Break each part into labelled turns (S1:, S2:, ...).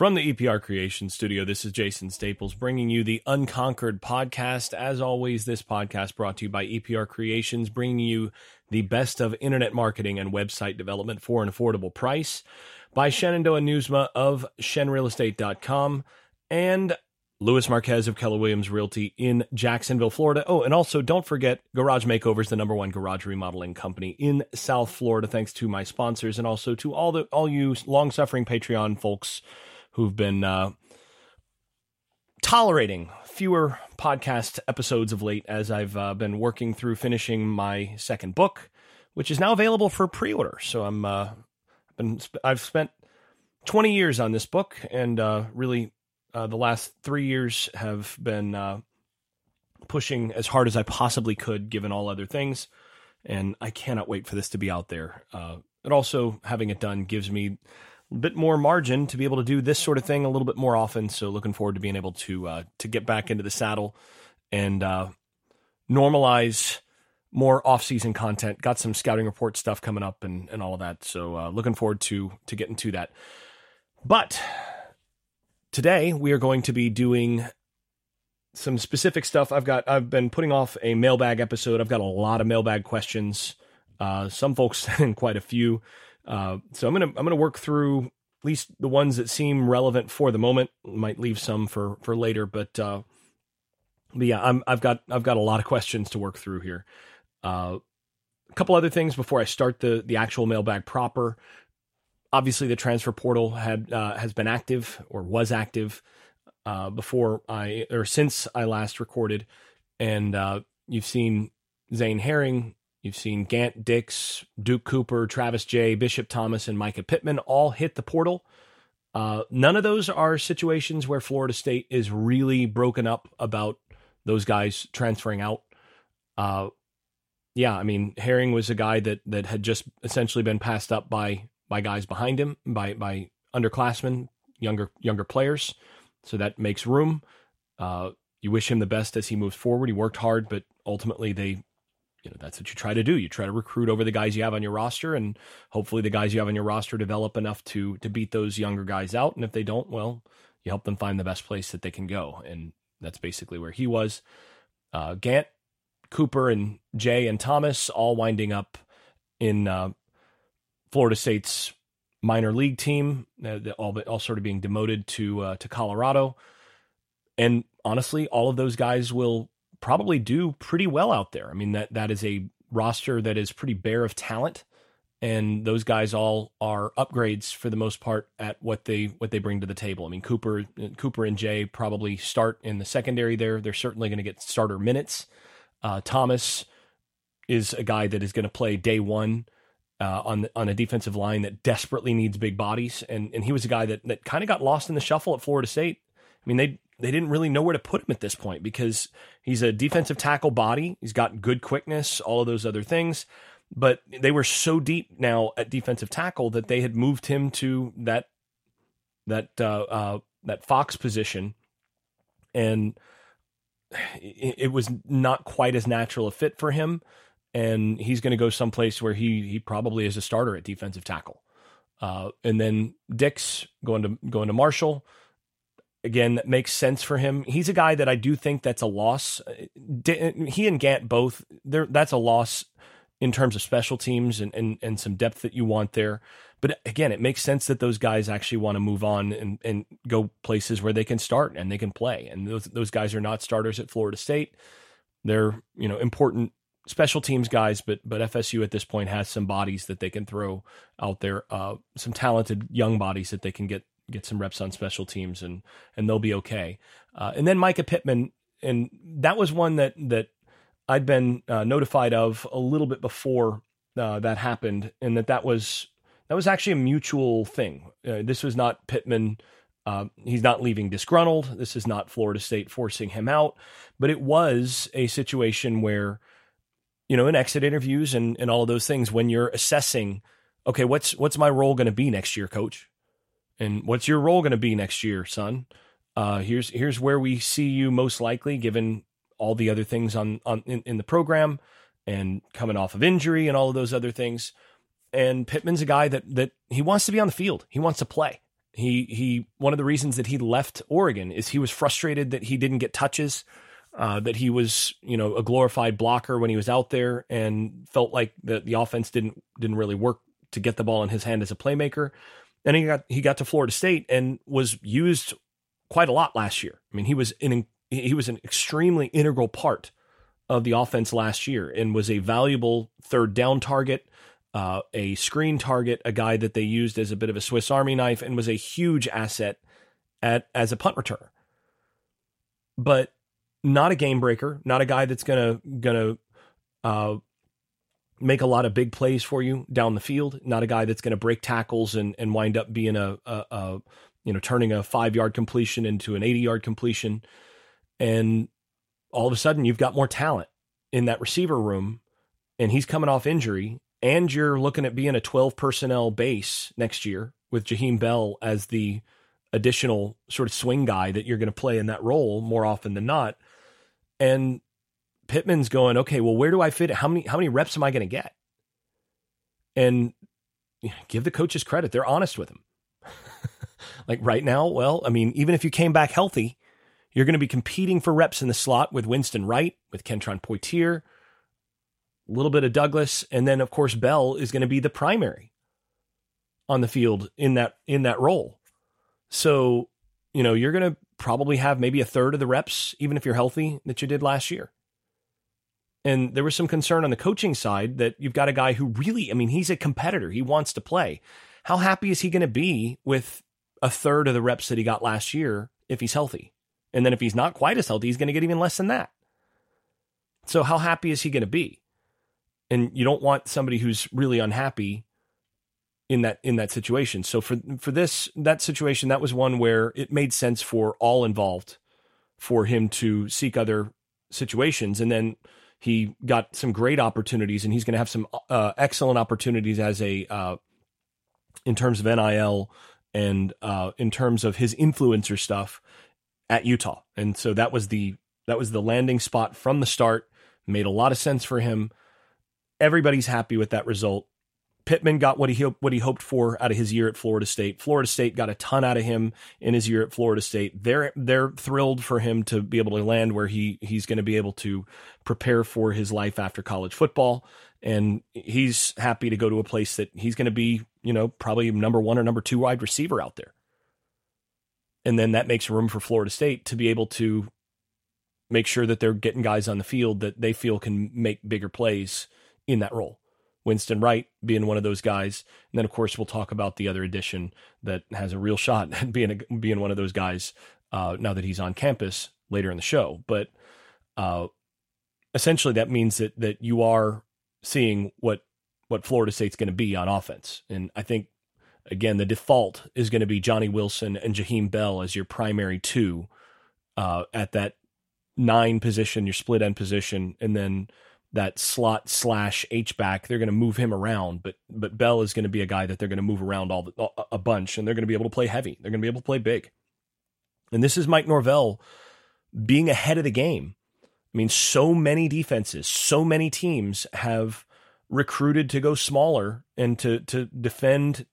S1: From the EPR Creation Studio, this is Jason Staples bringing you the Unconquered podcast. As always, this podcast brought to you by EPR Creations, bringing you the best of internet marketing and website development for an affordable price. By Shenandoah Nieuwsma of shenrealestate.com and Luis Marquez of Keller Williams Realty in Jacksonville, Florida. Oh, and also don't forget Garage Makeovers, the number one garage remodeling company in South Florida. Thanks to my sponsors and also to all the all you long suffering Patreon folks who've been uh, tolerating fewer podcast episodes of late as I've uh, been working through finishing my second book, which is now available for pre-order. So I'm uh, I've been I've spent 20 years on this book, and uh, really uh, the last three years have been uh, pushing as hard as I possibly could, given all other things. And I cannot wait for this to be out there. Uh, and also having it done gives me bit more margin to be able to do this sort of thing a little bit more often. So looking forward to being able to uh, to get back into the saddle and uh, normalize more off-season content. Got some scouting report stuff coming up and, and all of that. So uh, looking forward to to getting to that. But today we are going to be doing some specific stuff. I've got I've been putting off a mailbag episode. I've got a lot of mailbag questions. Uh, some folks sent quite a few. Uh, so I'm gonna I'm gonna work through at least the ones that seem relevant for the moment. Might leave some for for later, but uh, but yeah, I'm I've got I've got a lot of questions to work through here. Uh, a couple other things before I start the the actual mailbag proper. Obviously, the transfer portal had uh, has been active or was active uh, before I or since I last recorded, and uh, you've seen Zane Herring You've seen Gant Dix, Duke Cooper, Travis Jay, Bishop Thomas, and Micah Pittman all hit the portal. Uh, none of those are situations where Florida State is really broken up about those guys transferring out. Uh, yeah, I mean Herring was a guy that that had just essentially been passed up by by guys behind him, by by underclassmen, younger younger players. So that makes room. Uh, you wish him the best as he moves forward. He worked hard, but ultimately they you know that's what you try to do. You try to recruit over the guys you have on your roster, and hopefully the guys you have on your roster develop enough to to beat those younger guys out. And if they don't, well, you help them find the best place that they can go, and that's basically where he was. Uh, Gant, Cooper, and Jay and Thomas all winding up in uh, Florida State's minor league team, uh, all all sort of being demoted to uh, to Colorado. And honestly, all of those guys will probably do pretty well out there. I mean that that is a roster that is pretty bare of talent and those guys all are upgrades for the most part at what they what they bring to the table. I mean Cooper Cooper and Jay probably start in the secondary there. They're certainly going to get starter minutes. Uh, Thomas is a guy that is going to play day one uh, on on a defensive line that desperately needs big bodies, and and he was a guy that that kind of got lost in the shuffle at Florida State. I mean they they didn't really know where to put him at this point because he's a defensive tackle body. He's got good quickness, all of those other things. But they were so deep now at defensive tackle that they had moved him to that that uh, uh, that Fox position, and it, it was not quite as natural a fit for him. And he's going to go someplace where he he probably is a starter at defensive tackle. Uh, and then Dix going to going to Marshall again that makes sense for him. He's a guy that I do think that's a loss. He and Gant both there that's a loss in terms of special teams and, and and some depth that you want there. But again, it makes sense that those guys actually want to move on and, and go places where they can start and they can play. And those those guys are not starters at Florida State. They're, you know, important special teams guys, but but FSU at this point has some bodies that they can throw out there, uh, some talented young bodies that they can get get some reps on special teams and and they'll be okay. Uh, and then Micah Pittman, and that was one that that I'd been uh, notified of a little bit before uh, that happened, and that that was that was actually a mutual thing. Uh, this was not Pittman. Uh, he's not leaving disgruntled. This is not Florida State forcing him out, but it was a situation where, you know, in exit interviews and, and all of those things, when you're assessing, okay, what's what's my role going to be next year, coach? And what's your role going to be next year, son? Uh, here's here's where we see you most likely, given all the other things on on in, in the program and coming off of injury and all of those other things. And Pittman's a guy that that he wants to be on the field. He wants to play. He he one of the reasons that he left Oregon is he was frustrated that he didn't get touches, uh, that he was you know a glorified blocker when he was out there, and felt like that the offense didn't didn't really work to get the ball in his hand as a playmaker. And he got he got to Florida State and was used quite a lot last year. I mean, he was in he was an extremely integral part of the offense last year and was a valuable third down target uh, a screen target, a guy that they used as a bit of a Swiss Army knife, and was a huge asset at as a punt returner. But not a game breaker, not a guy that's gonna gonna uh, make a lot of big plays for you down the field. Not a guy that's gonna break tackles and and wind up being a, a, a you know turning a five yard completion into an eighty yard completion. And all of a sudden, you've got more talent in that receiver room, and he's coming off injury and you're looking at being a 12 personnel base next year with Jaheim Bell as the additional sort of swing guy that you're going to play in that role more often than not. And Pittman's going, okay, well, where do I fit? How many how many reps am I going to get? And give the coaches credit; they're honest with him. like right now, well, I mean, even if you came back healthy, you're going to be competing for reps in the slot with Winston Wright, with Kentron Poitier, a little bit of Douglas, and then of course Bell is going to be the primary on the field in that in that role. So, you know, you're going to probably have maybe a third of the reps, even if you're healthy, that you did last year. And there was some concern on the coaching side that you've got a guy who really, I mean, he's a competitor. He wants to play. How happy is he going to be with a third of the reps that he got last year if he's healthy? And then if he's not quite as healthy, he's going to get even less than that. So how happy is he going to be? and you don't want somebody who's really unhappy in that in that situation. So for for this that situation, that was one where it made sense for all involved for him to seek other situations, and then he got some great opportunities, and he's going to have some uh, excellent opportunities as a uh, in terms of NIL and uh, in terms of his influencer stuff at Utah, and so that was the that was the landing spot from the start. Made a lot of sense for him everybody's happy with that result. Pittman got what he what he hoped for out of his year at Florida State. Florida State got a ton out of him in his year at Florida State. They're they're thrilled for him to be able to land where he he's going to be able to prepare for his life after college football, and he's happy to go to a place that he's going to be, you know, probably number one or number two wide receiver out there. And then that makes room for Florida State to be able to make sure that they're getting guys on the field that they feel can make bigger plays in that role. Winston Wright being one of those guys, and then of course we'll talk about the other addition that has a real shot at being a, being one of those guys uh, now that he's on campus later in the show. But uh, essentially, that means that that you are seeing what what Florida State's going to be on offense, and I think again the default is going to be Johnny Wilson and Jaheim Bell as your primary two uh, at that nine position, your split end position, and then that slot slash H back. They're going to move him around, but but Bell is going to be a guy that they're going to move around all the, a bunch, and they're going to be able to play heavy. They're going to be able to play big. And this is Mike Norvell being ahead of the game. I mean, so many defenses, so many teams have recruited to go smaller and to to defend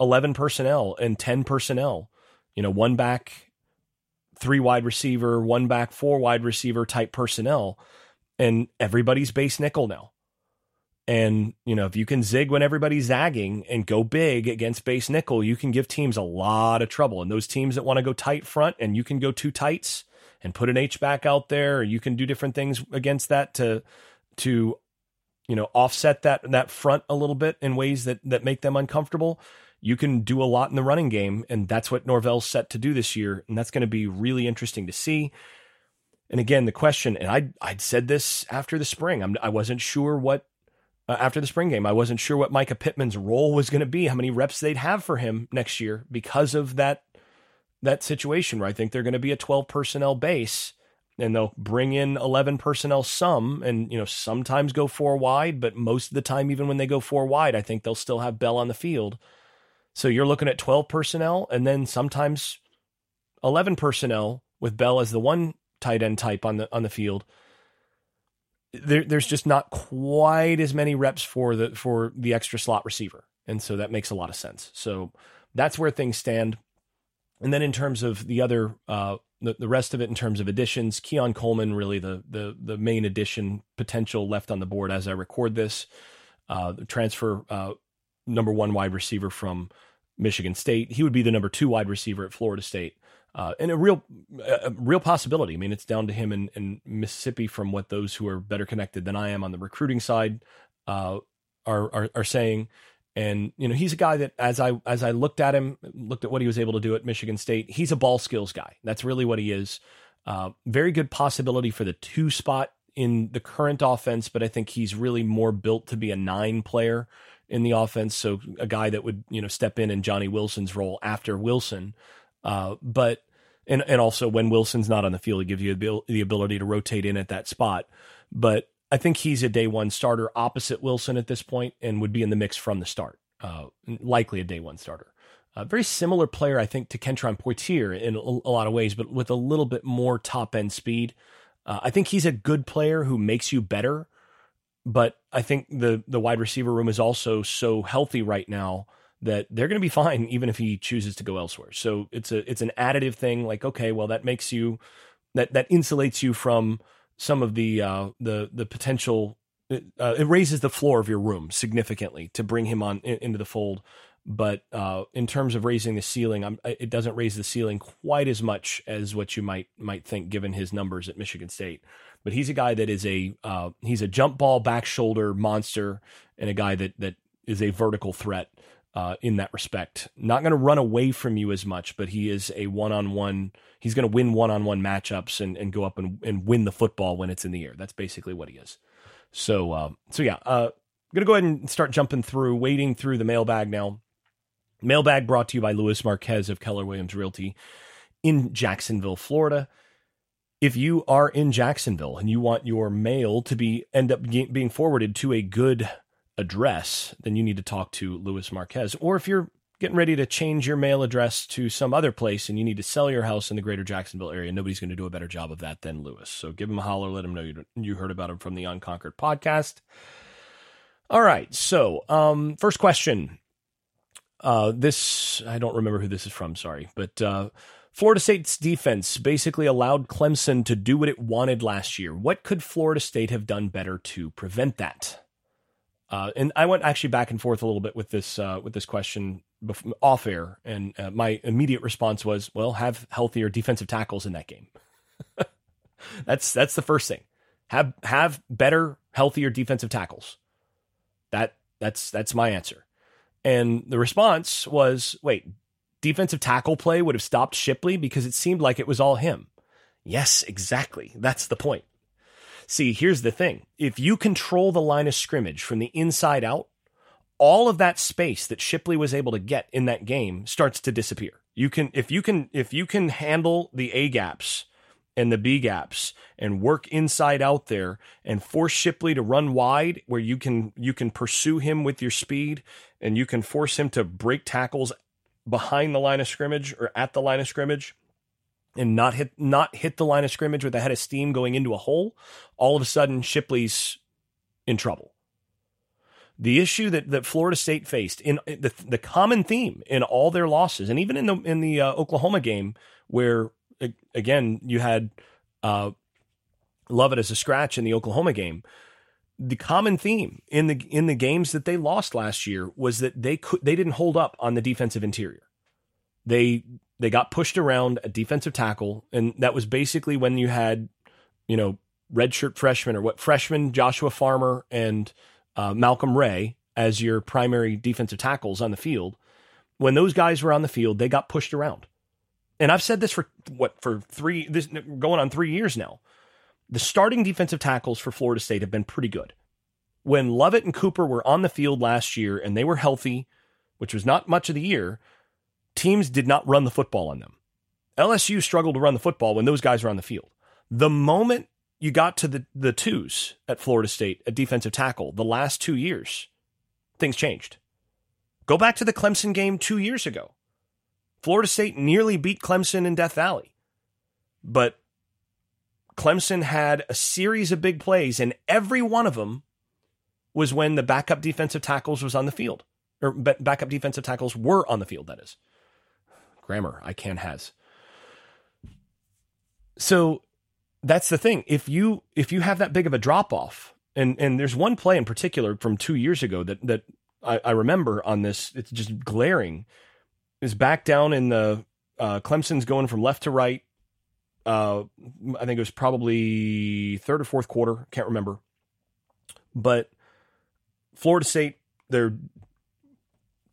S1: eleven personnel and ten personnel. You know, one back, three wide receiver, one back, four wide receiver type personnel and everybody's base nickel now. And, you know, if you can zig when everybody's zagging and go big against base nickel, you can give teams a lot of trouble. And those teams that want to go tight front and you can go two tights and put an H back out there, or you can do different things against that to, to, you know, offset that, that front a little bit in ways that, that make them uncomfortable. You can do a lot in the running game. And that's what Norvell's set to do this year. And that's going to be really interesting to see. And again, the question, and I I'd said this after the spring. I'm, I wasn't sure what uh, after the spring game. I wasn't sure what Micah Pittman's role was going to be, how many reps they'd have for him next year because of that that situation where I think they're going to be a 12 personnel base and they'll bring in 11 personnel some and you know sometimes go four wide, but most of the time even when they go four wide, I think they'll still have Bell on the field. So you're looking at 12 personnel and then sometimes 11 personnel with Bell as the one tight end type on the on the field. There, there's just not quite as many reps for the for the extra slot receiver, and so that makes a lot of sense. So that's where things stand. And then in terms of the other, uh, the, the rest of it in terms of additions, Keon Coleman really the the the main addition potential left on the board as I record this. Uh, the transfer uh, number one wide receiver from Michigan State. He would be the number two wide receiver at Florida State. Uh, and a real, a real possibility. I mean, it's down to him in, in, Mississippi from what those who are better connected than I am on the recruiting side uh, are, are, are saying. And you know, he's a guy that as I as I looked at him, looked at what he was able to do at Michigan State, he's a ball skills guy. That's really what he is. Uh, very good possibility for the two spot in the current offense, but I think he's really more built to be a nine player in the offense. So a guy that would you know step in in Johnny Wilson's role after Wilson. Uh, but and and also when Wilson's not on the field, it gives you the ability to rotate in at that spot. But I think he's a day one starter opposite Wilson at this point and would be in the mix from the start, uh, likely a day one starter. A very similar player, I think, to Kentron Poitier in a, lot of ways, but with a little bit more top end speed. Uh, I think he's a good player who makes you better, but I think the the wide receiver room is also so healthy right now that they're going to be fine even if he chooses to go elsewhere. So it's a it's an additive thing. Like okay, well that makes you that that insulates you from some of the uh, the the potential. Uh, it raises the floor of your room significantly to bring him on in, into the fold. But uh, in terms of raising the ceiling, I'm, it doesn't raise the ceiling quite as much as what you might might think, given his numbers at Michigan State. But he's a guy that is a uh, he's a jump ball back shoulder monster, and a guy that that is a vertical threat uh, in that respect. Not going to run away from you as much, but he is a one on one. He's going to win one on one matchups and, and go up and, and win the football when it's in the air. That's basically what he is. So, uh, so yeah, uh, I'm going to go ahead and start jumping through, wading through the mailbag now. Mailbag brought to you by Luis Marquez of Keller Williams Realty in Jacksonville, Florida. If you are in Jacksonville and you want your mail to be end up being forwarded to a good address, then you need to talk to Luis Marquez. Or if you're getting ready to change your mail address to some other place and you need to sell your house in the greater Jacksonville area, nobody's going to do a better job of that than Luis. So give him a holler, let him know you, you heard about him from the Unconquered podcast. All right. So, um, first question. Uh, this, I don't remember who this is from, sorry, but, uh, Florida State's defense basically allowed Clemson to do what it wanted last year. What could Florida State have done better to prevent that? Uh, and I went actually back and forth a little bit with this uh, with this question off air, and uh, my immediate response was, "Well, have healthier defensive tackles in that game." that's that's the first thing. Have have better, healthier defensive tackles. That that's that's my answer. And the response was, "Wait, defensive tackle play would have stopped Shipley because it seemed like it was all him." Yes, exactly. That's the point. See, here's the thing if you control the line of scrimmage from the inside out, all of that space that Shipley was able to get in that game starts to disappear. You can if you can if you can handle the A gaps and the B gaps and work inside out there and force Shipley to run wide where you can you can pursue him with your speed and you can force him to break tackles behind the line of scrimmage or at the line of scrimmage and not hit not hit the line of scrimmage with a head of steam going into a hole, all of a sudden Shipley's in trouble. The issue that, that Florida State faced in the the common theme in all their losses, and even in the in the uh, Oklahoma game, where again you had uh, Lovett as a scratch in the Oklahoma game, the common theme in the in the games that they lost last year was that they could they didn't hold up on the defensive interior. They they got pushed around a defensive tackle, and that was basically when you had, you know, redshirt freshman or what freshman Joshua Farmer and uh, Malcolm Ray as your primary defensive tackles on the field. When those guys were on the field, they got pushed around. And I've said this for what for three this going on three years now. The starting defensive tackles for Florida State have been pretty good. When Lovett and Cooper were on the field last year and they were healthy, which was not much of the year, teams did not run the football on them. LSU struggled to run the football when those guys were on the field. The moment you got to the, the twos at Florida State at defensive tackle, the last two years, things changed. Go back to the Clemson game two years ago. Florida State nearly beat Clemson in Death Valley. But Clemson had a series of big plays, and every one of them was when the backup defensive tackles was on the field, or backup defensive tackles were on the field, that is. Grammar. I can has. So that's the thing. If you if you have that big of a drop off, and and there's one play in particular from two years ago that that I, I remember on this. It's just glaring. Is back down in the uh, Clemson's going from left to right. Uh, I think it was probably third or fourth quarter. Can't remember. But Florida State, their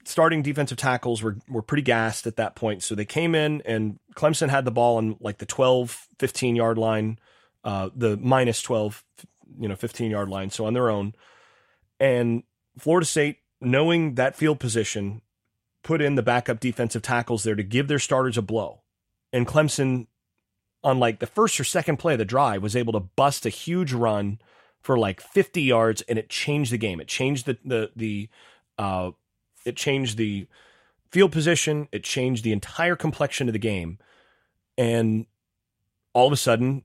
S1: starting defensive tackles were, were pretty gassed at that point. So they came in and Clemson had the ball on like the 12, 15 yard line, uh, the minus 12, you know, 15 yard line. So on their own. And Florida State, knowing that field position, put in the backup defensive tackles there to give their starters a blow. And Clemson, on like the first or second play of the drive, was able to bust a huge run for like 50 yards and it changed the game. It changed the, the, the, uh, it changed the field position. It changed the entire complexion of the game. And all of a sudden,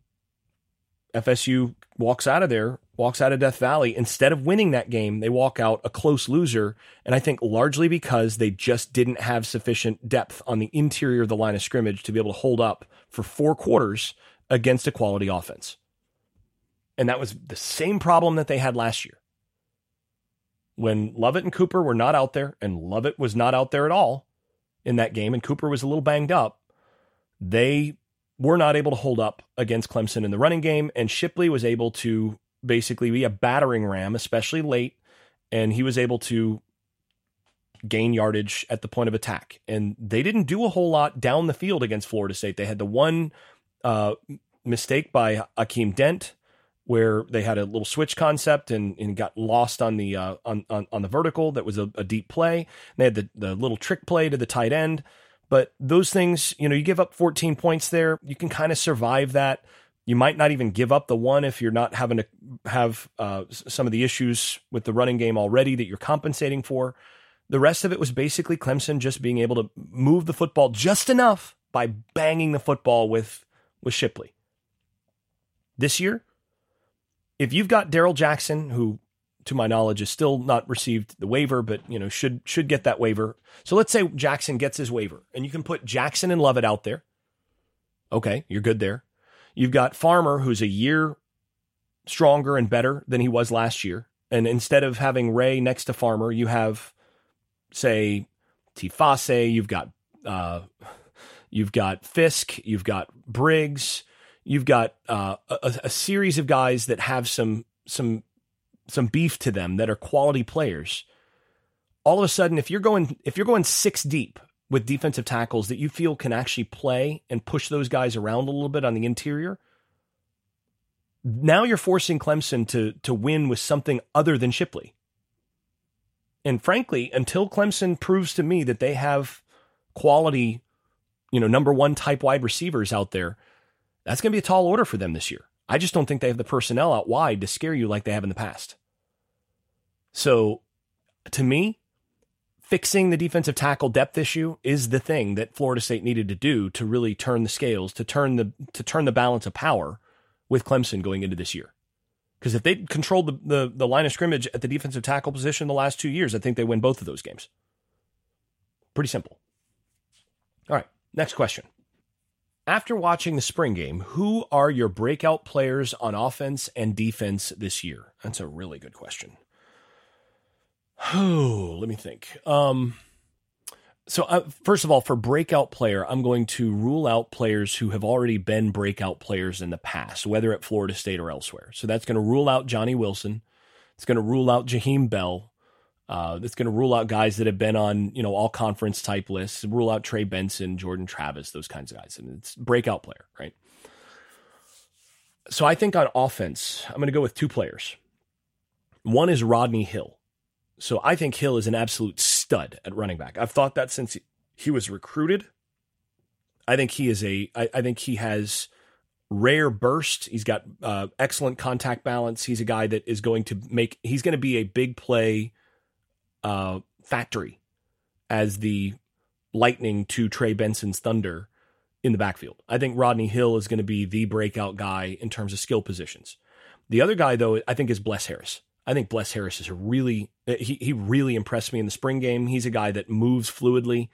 S1: FSU walks out of there, walks out of Death Valley. Instead of winning that game, they walk out a close loser. And I think largely because they just didn't have sufficient depth on the interior of the line of scrimmage to be able to hold up for four quarters against a quality offense. And that was the same problem that they had last year. When Lovett and Cooper were not out there, and Lovett was not out there at all in that game, and Cooper was a little banged up, they were not able to hold up against Clemson in the running game. And Shipley was able to basically be a battering ram, especially late. And he was able to gain yardage at the point of attack. And they didn't do a whole lot down the field against Florida State. They had the one uh, mistake by Akeem Dent where they had a little switch concept and, and got lost on the uh, on, on, on the vertical. That was a, a deep play. They had the the little trick play to the tight end. But those things, you know, you give up 14 points there, you can kind of survive that. You might not even give up the one if you're not having to have uh, some of the issues with the running game already that you're compensating for. The rest of it was basically Clemson just being able to move the football just enough by banging the football with with Shipley. This year, if you've got Darrell Jackson, who to my knowledge has still not received the waiver, but you know should should get that waiver. So let's say Jackson gets his waiver, and you can put Jackson and Lovett out there. Okay, you're good there. You've got Farmer, who's a year stronger and better than he was last year, and instead of having Ray next to Farmer, you have say Tifase. You've got uh, you've got Fisk. You've got Briggs you've got uh, a, a, series of guys that have some some some beef to them that are quality players. All of a sudden, if you're going if you're going six deep with defensive tackles that you feel can actually play and push those guys around a little bit on the interior, now you're forcing Clemson to to win with something other than Shipley. And frankly, until Clemson proves to me that they have quality, you know, number one type wide receivers out there, that's going to be a tall order for them this year. I just don't think they have the personnel out wide to scare you like they have in the past. So, to me, fixing the defensive tackle depth issue is the thing that Florida State needed to do to really turn the scales, to turn the to turn the balance of power with Clemson going into this year. Because if they controlled the, the, the line of scrimmage at the defensive tackle position the last two years, I think they win both of those games. Pretty simple. All right, next question. After watching the spring game, who are your breakout players on offense and defense this year? That's a really good question. Oh, let me think. Um, so, uh, first of all, for breakout player, I'm going to rule out players who have already been breakout players in the past, whether at Florida State or elsewhere. So that's going to rule out Johnny Wilson. It's going to rule out Jaheim Bell. Uh, that's going to rule out guys that have been on, you know, all conference type lists, rule out Trey Benson, Jordan Travis, those kinds of guys. And it's breakout player, right? So I think on offense, I'm going to go with two players. One is Rodney Hill. So I think Hill is an absolute stud at running back. I've thought that since he was recruited. I think he is a, I, I think he has rare burst. He's got uh, excellent contact balance. He's a guy that is going to make, he's going to be a big play uh, factory as the lightning to Trey Benson's thunder in the backfield. I think Rodney Hill is going to be the breakout guy in terms of skill positions. The other guy, though, I think is Bless Harris. I think Bless Harris is a really he he really impressed me in the spring game. He's a guy that moves fluidly.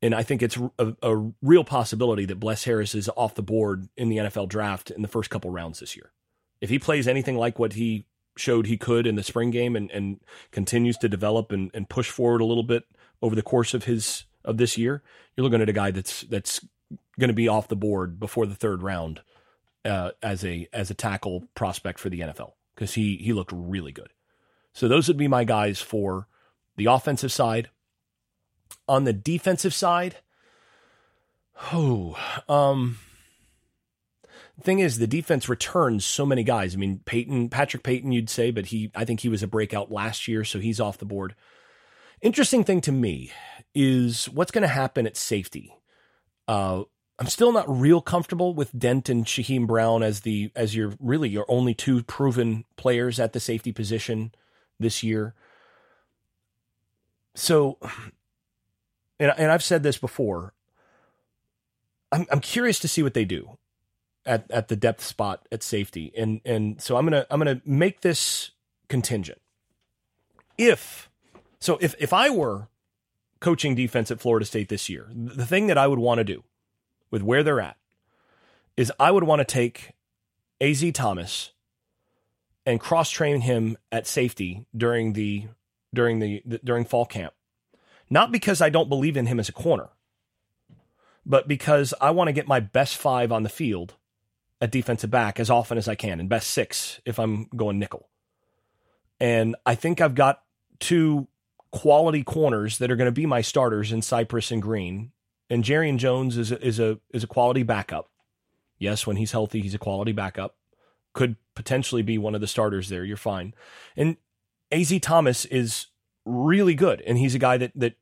S1: And I think it's a, a, real possibility that Bless Harris is off the board in the NFL draft in the first couple rounds this year. If he plays anything like what he showed he could in the spring game and, and continues to develop and, and push forward a little bit over the course of his of this year, you're looking at a guy that's that's going to be off the board before the third round uh, as a as a tackle prospect for the NFL because he he looked really good. So those would be my guys for the offensive side. On the defensive side, oh, um, thing is, the defense returns so many guys. I mean, Payton, Patrick Payton, you'd say, but he, I think he was a breakout last year, so he's off the board. Interesting thing to me is what's going to happen at safety. Uh, I'm still not real comfortable with Dent and Shyheim Brown as the as your really your only two proven players at the safety position this year. So, and and I've said this before. I'm I'm curious to see what they do at at the depth spot at safety, and and so I'm gonna I'm gonna make this contingent. If so, if if I were coaching defense at Florida State this year, the thing that I would want to do with where they're at is I would want to take Az Thomas and cross train him at safety during the during the, the during fall camp. Not because I don't believe in him as a corner, but because I want to get my best 5 on the field at defensive back as often as I can and best 6 if I'm going nickel. And I think I've got two quality corners that are going to be my starters in Cypress and Green and Jarrian Jones is a, is a is a quality backup. Yes, when he's healthy, he's a quality backup. Could potentially be one of the starters there. You're fine. And Az Thomas is really good, and he's a guy that that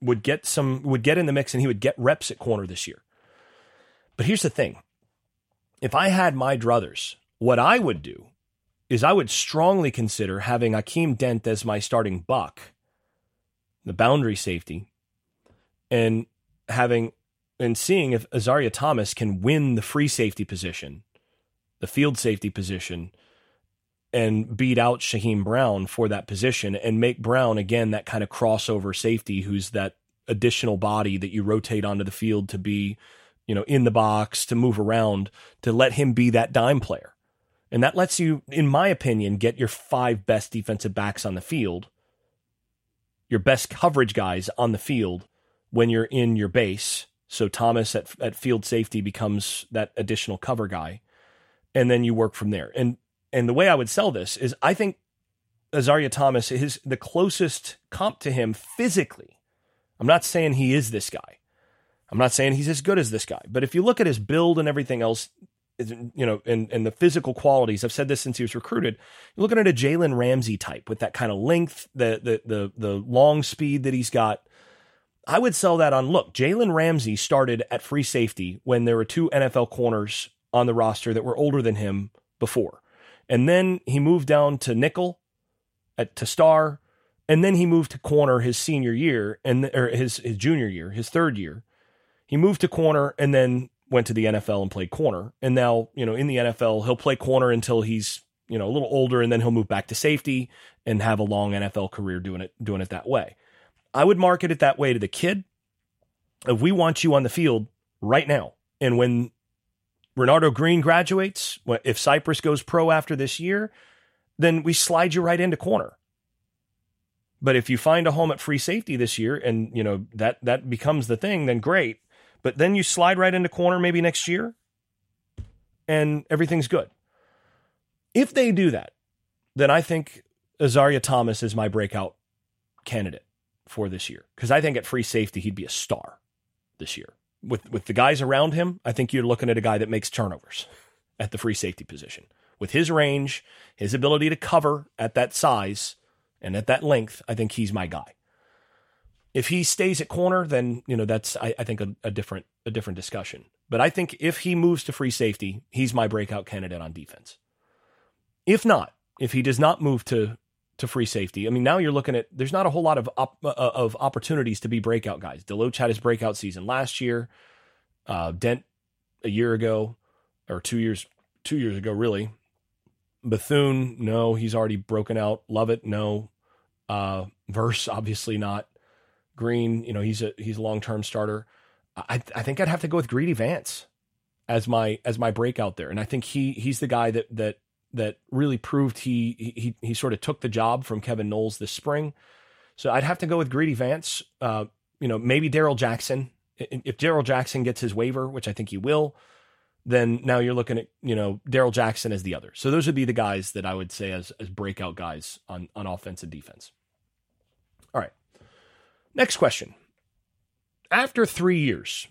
S1: would get some would get in the mix, and he would get reps at corner this year. But here's the thing: if I had my druthers, what I would do is I would strongly consider having Akeem Dent as my starting buck, the boundary safety, and having and seeing if Azareye'h Thomas can win the free safety position, the field safety position, and beat out Shyheim Brown for that position and make Brown again that kind of crossover safety who's that additional body that you rotate onto the field to be, you know, in the box, to move around, to let him be that dime player. And that lets you, in my opinion, get your five best defensive backs on the field, your best coverage guys on the field, when you're in your base. So Thomas at, at field safety becomes that additional cover guy. And then you work from there. And and the way I would sell this is I think Azareye'h Thomas is the closest comp to him physically. I'm not saying he is this guy. I'm not saying he's as good as this guy. But if you look at his build and everything else, you know, and, and the physical qualities, I've said this since he was recruited. You're looking at a Jalen Ramsey type with that kind of length, the the the the long speed that he's got, I would sell that on look, Jalen Ramsey started at free safety when there were two NFL corners on the roster that were older than him before. And then he moved down to nickel at to star, and then he moved to corner his senior year and or his his junior year, his third year. He moved to corner and then went to the NFL and played corner. And now, you know, in the NFL, he'll play corner until he's, you know, a little older and then he'll move back to safety and have a long NFL career doing it doing it that way. I would market it that way to the kid. If we want you on the field right now, and when Renardo Green graduates, if Cypress goes pro after this year, then we slide you right into corner. But if you find a home at free safety this year and you know that that becomes the thing, then great. But then you slide right into corner maybe next year and everything's good. If they do that, then I think Azareye'h Thomas is my breakout candidate for this year because I think at free safety he'd be a star this year. With with the guys around him, I think you're looking at a guy that makes turnovers at the free safety position. With his range, his ability to cover at that size and at that length, I think he's my guy. If he stays at corner, then you know that's I, I think a, a different a different discussion. But I think if he moves to free safety, he's my breakout candidate on defense. If not, if he does not move to to free safety. I mean, now you're looking at there's not a whole lot of op, uh, of opportunities to be breakout guys. Deloach had his breakout season last year. Uh, Dent a year ago, or two years two years ago, really. Bethune, no, he's already broken out. Lovett, no. Uh, Verse, obviously not. Green, you know, he's a he's a long term starter. I I think I'd have to go with Greedy Vance as my as my breakout there, and I think he he's the guy that that that really proved he he he sort of took the job from Kevin Knowles this spring. So I'd have to go with Greedy Vance. Uh, you know, maybe Darrell Jackson. If Darrell Jackson gets his waiver, which I think he will, then now you're looking at you know Darrell Jackson as the other. So those would be the guys that I would say as as breakout guys on on offense and defense. Next question. After three years,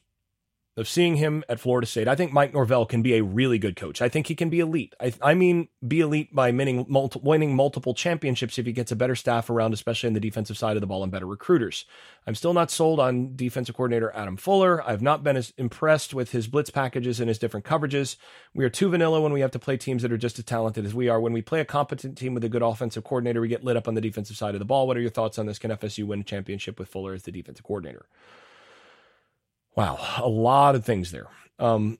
S1: of seeing him at Florida State. I think Mike Norvell can be a really good coach. I think he can be elite. I, I mean, be elite by winning, multi, winning multiple championships if he gets a better staff around, especially in the defensive side of the ball and better recruiters. I'm still not sold on defensive coordinator Adam Fuller. I've not been as impressed with his blitz packages and his different coverages. We are too vanilla when we have to play teams that are just as talented as we are. When we play a competent team with a good offensive coordinator, we get lit up on the defensive side of the ball. What are your thoughts on this? Can FSU win a championship with Fuller as the defensive coordinator? Wow, a lot of things there. Um,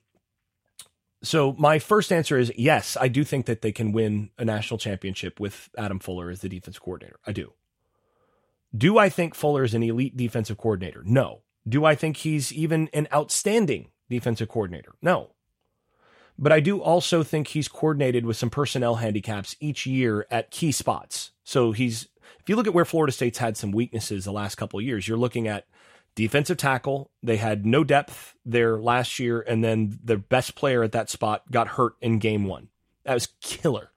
S1: so my first answer is yes, I do think that they can win a national championship with Adam Fuller as the defense coordinator. I do. Do I think Fuller is an elite defensive coordinator? No. Do I think he's even an outstanding defensive coordinator? No. But I do also think he's coordinated with some personnel handicaps each year at key spots. So he's if you look at where Florida State's had some weaknesses the last couple of years, you're looking at defensive tackle. They had no depth there last year, and then the best player at that spot got hurt in game one. That was killer.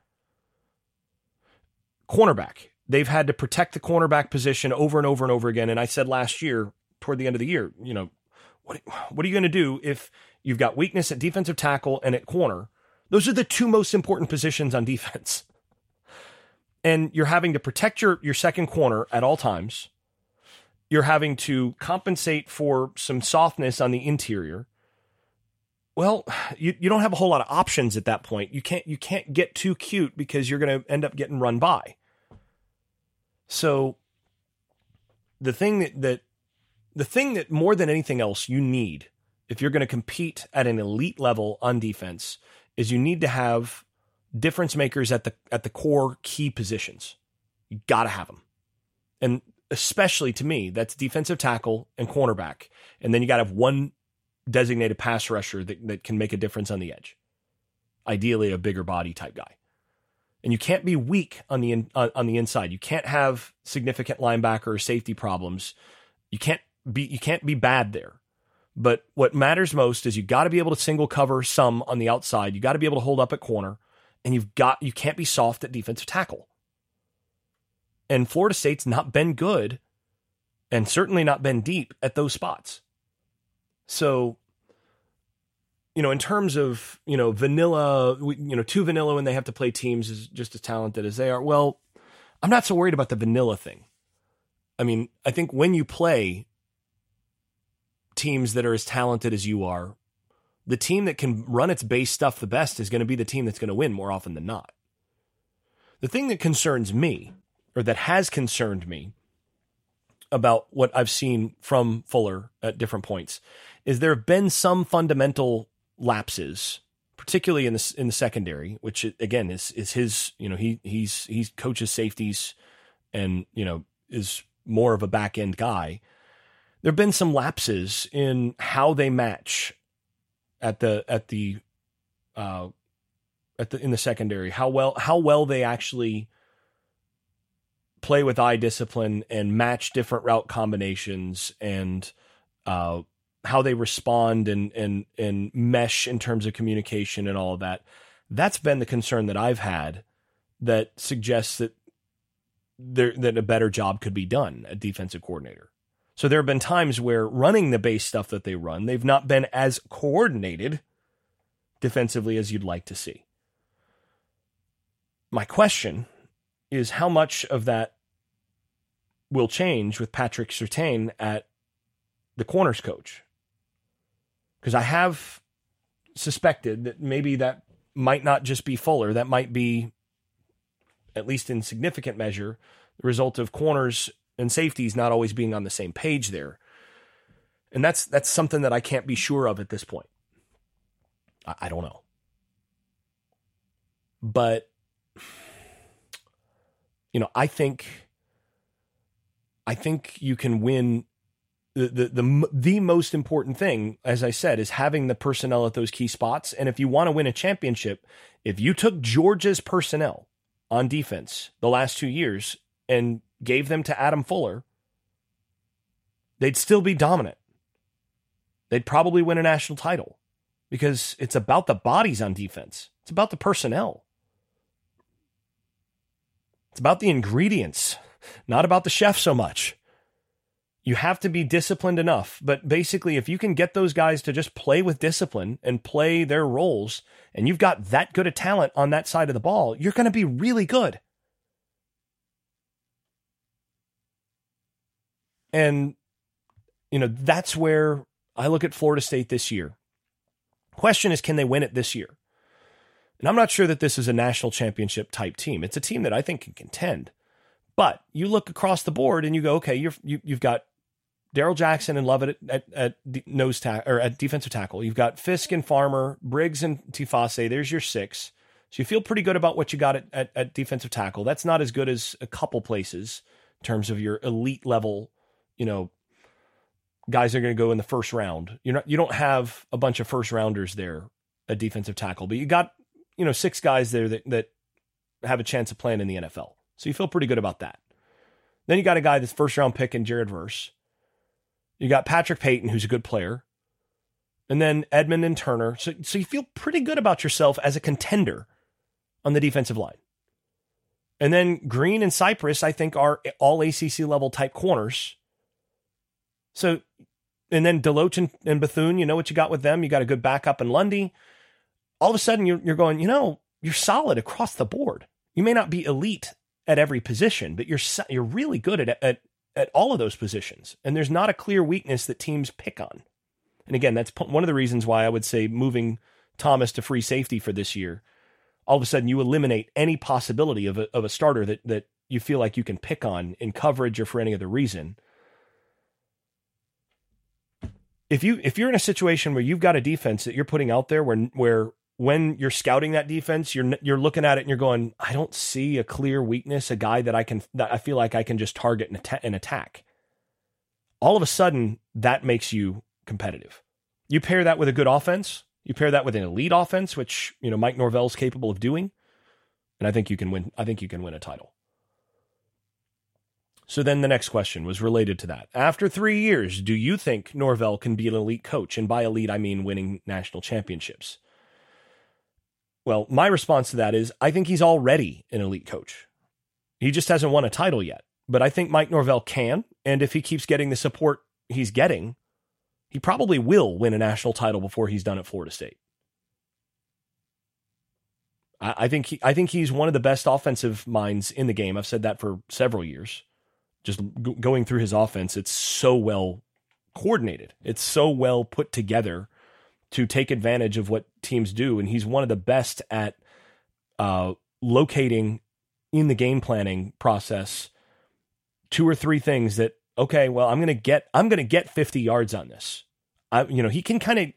S1: Cornerback. They've had to protect the cornerback position over and over and over again. And I said last year, toward the end of the year, you know, what, what are you going to do if you've got weakness at defensive tackle and at corner? Those are the two most important positions on defense. And you're having to protect your, your second corner at all times you're having to compensate for some softness on the interior. Well, you, you don't have a whole lot of options at that point. You can't you can't get too cute because you're going to end up getting run by. So the thing that, that the thing that more than anything else you need if you're going to compete at an elite level on defense is you need to have difference makers at the at the core key positions. You got to have them. And especially to me, that's defensive tackle and cornerback. And then you got to have one designated pass rusher that, that can make a difference on the edge. Ideally, a bigger body type guy. And you can't be weak on the in, on, on the inside. You can't have significant linebacker or safety problems. You can't be you can't be bad there. But what matters most is you got to be able to single cover some on the outside. You got to be able to hold up at corner, and you've got you can't be soft at defensive tackle. And Florida State's not been good and certainly not been deep at those spots. So, you know, in terms of, you know, vanilla, you know, too vanilla when they have to play teams is just as talented as they are. Well, I'm not so worried about the vanilla thing. I mean, I think when you play teams that are as talented as you are, the team that can run its base stuff the best is going to be the team that's going to win more often than not. The thing that concerns me or that has concerned me about what I've seen from Fuller at different points is there have been some fundamental lapses, particularly in the in the secondary, which again is is his you know he he's he coaches safeties and you know is more of a back end guy. There have been some lapses in how they match at the at the uh, at the in the secondary. How well how well they actually play with eye discipline and match different route combinations and uh, how they respond and and and mesh in terms of communication and all of that. That's been the concern that I've had that suggests that there that a better job could be done a defensive coordinator. So there have been times where running the base stuff that they run, they've not been as coordinated defensively as you'd like to see. My question is how much of that will change with Patrick Surtain at the corners coach. Because I have suspected that maybe that might not just be Fuller, that might be, at least in significant measure, the result of corners and safeties not always being on the same page there. And that's that's something that I can't be sure of at this point. I, I don't know. But you know, I think I think you can win the, the the the most important thing, as I said, is having the personnel at those key spots. And if you want to win a championship, if you took Georgia's personnel on defense the last two years and gave them to Adam Fuller, they'd still be dominant. They'd probably win a national title because it's about the bodies on defense. It's about the personnel. It's about the ingredients, not about the chef so much. You have to be disciplined enough. But basically, if you can get those guys to just play with discipline and play their roles, and you've got that good a talent on that side of the ball, you're going to be really good. And, you know, that's where I look at Florida State this year. Question is, can they win it this year? And I'm not sure that this is a national championship type team. It's a team that I think can contend. But you look across the board and you go, okay, you're, you, you have got Darrell Jackson and Lovett at, at, at nose tackle or at defensive tackle. You've got Fiske and Farmer, Briggs and Tifase. There's your six. So you feel pretty good about what you got at, at, at defensive tackle. That's not as good as a couple places in terms of your elite level, you know, guys are going to go in the first round. You're not you don't have a bunch of first rounders there at defensive tackle, but you got, you know, six guys there that that have a chance of playing in the NFL. So you feel pretty good about that. Then you got a guy that's first round pick in Jared Verse. You got Patrick Payton, who's a good player. And then Edmond and Turner. So, so you feel pretty good about yourself as a contender on the defensive line. And then Green and Cypress, I think, are all ACC level type corners. So, and then Deloach and, and Bethune, you know what you got with them. You got a good backup in Lundy. All of a sudden, you're, you're going, you know, you're solid across the board. You may not be elite at every position, but you're you're really good at, at at all of those positions. And there's not a clear weakness that teams pick on. And again, that's one of the reasons why I would say moving Thomas to free safety for this year, all of a sudden you eliminate any possibility of a, of a starter that, that you feel like you can pick on in coverage or for any other reason. If you if you're in a situation where you've got a defense that you're putting out there where where when you're scouting that defense, you're you're looking at it and you're going, I don't see a clear weakness, a guy that I can that I feel like I can just target and, and attack. All of a sudden, that makes you competitive. You pair that with a good offense, you pair that with an elite offense, which you know Mike Norvell is capable of doing, and I think you can win. I think you can win a title. So then the next question was related to that. After three years, do you think Norvell can be an elite coach? And by elite, I mean winning national championships. Well, my response to that is I think he's already an elite coach. He just hasn't won a title yet. But I think Mike Norvell can. And if he keeps getting the support he's getting, he probably will win a national title before he's done at Florida State. I, think he, I think he's one of the best offensive minds in the game. I've said that for several years. Just going through his offense, it's so well coordinated. It's so well put together to take advantage of what teams do. And he's one of the best at uh, locating in the game planning process two or three things that okay, well, I'm gonna get I'm gonna get 50 yards on this. I, you know, he can kind of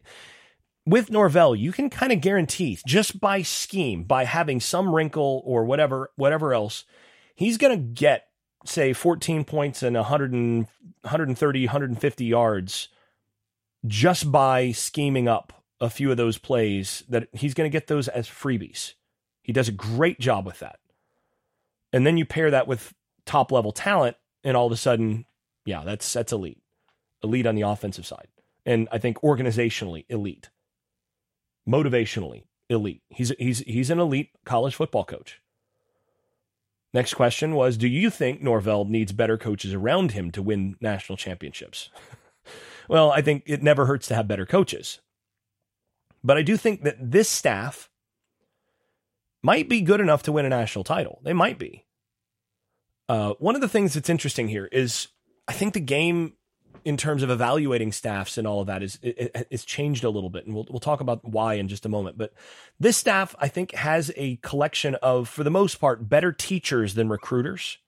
S1: with Norvell, you can kind of guarantee just by scheme, by having some wrinkle or whatever, whatever else, he's to get say 14 points and 100 and, 130, 150 yards just by scheming up a few of those plays that he's going to get those as freebies. He does a great job with that. And then you pair that with top level talent and all of a sudden, yeah, that's that's elite. Elite on the offensive side. And I think organizationally elite. Motivationally elite. He's he's he's an elite college football coach. Next question was Do you think Norvell needs better coaches around him to win national championships? Well, I think it never hurts to have better coaches. But I do think that this staff might be good enough to win a national title. They might be. Uh, one of the things that's interesting here is I think the game in terms of evaluating staffs and all of that is is changed a little bit, and we'll we'll talk about why in just a moment. But this staff, I think, has a collection of, for the most part, better teachers than recruiters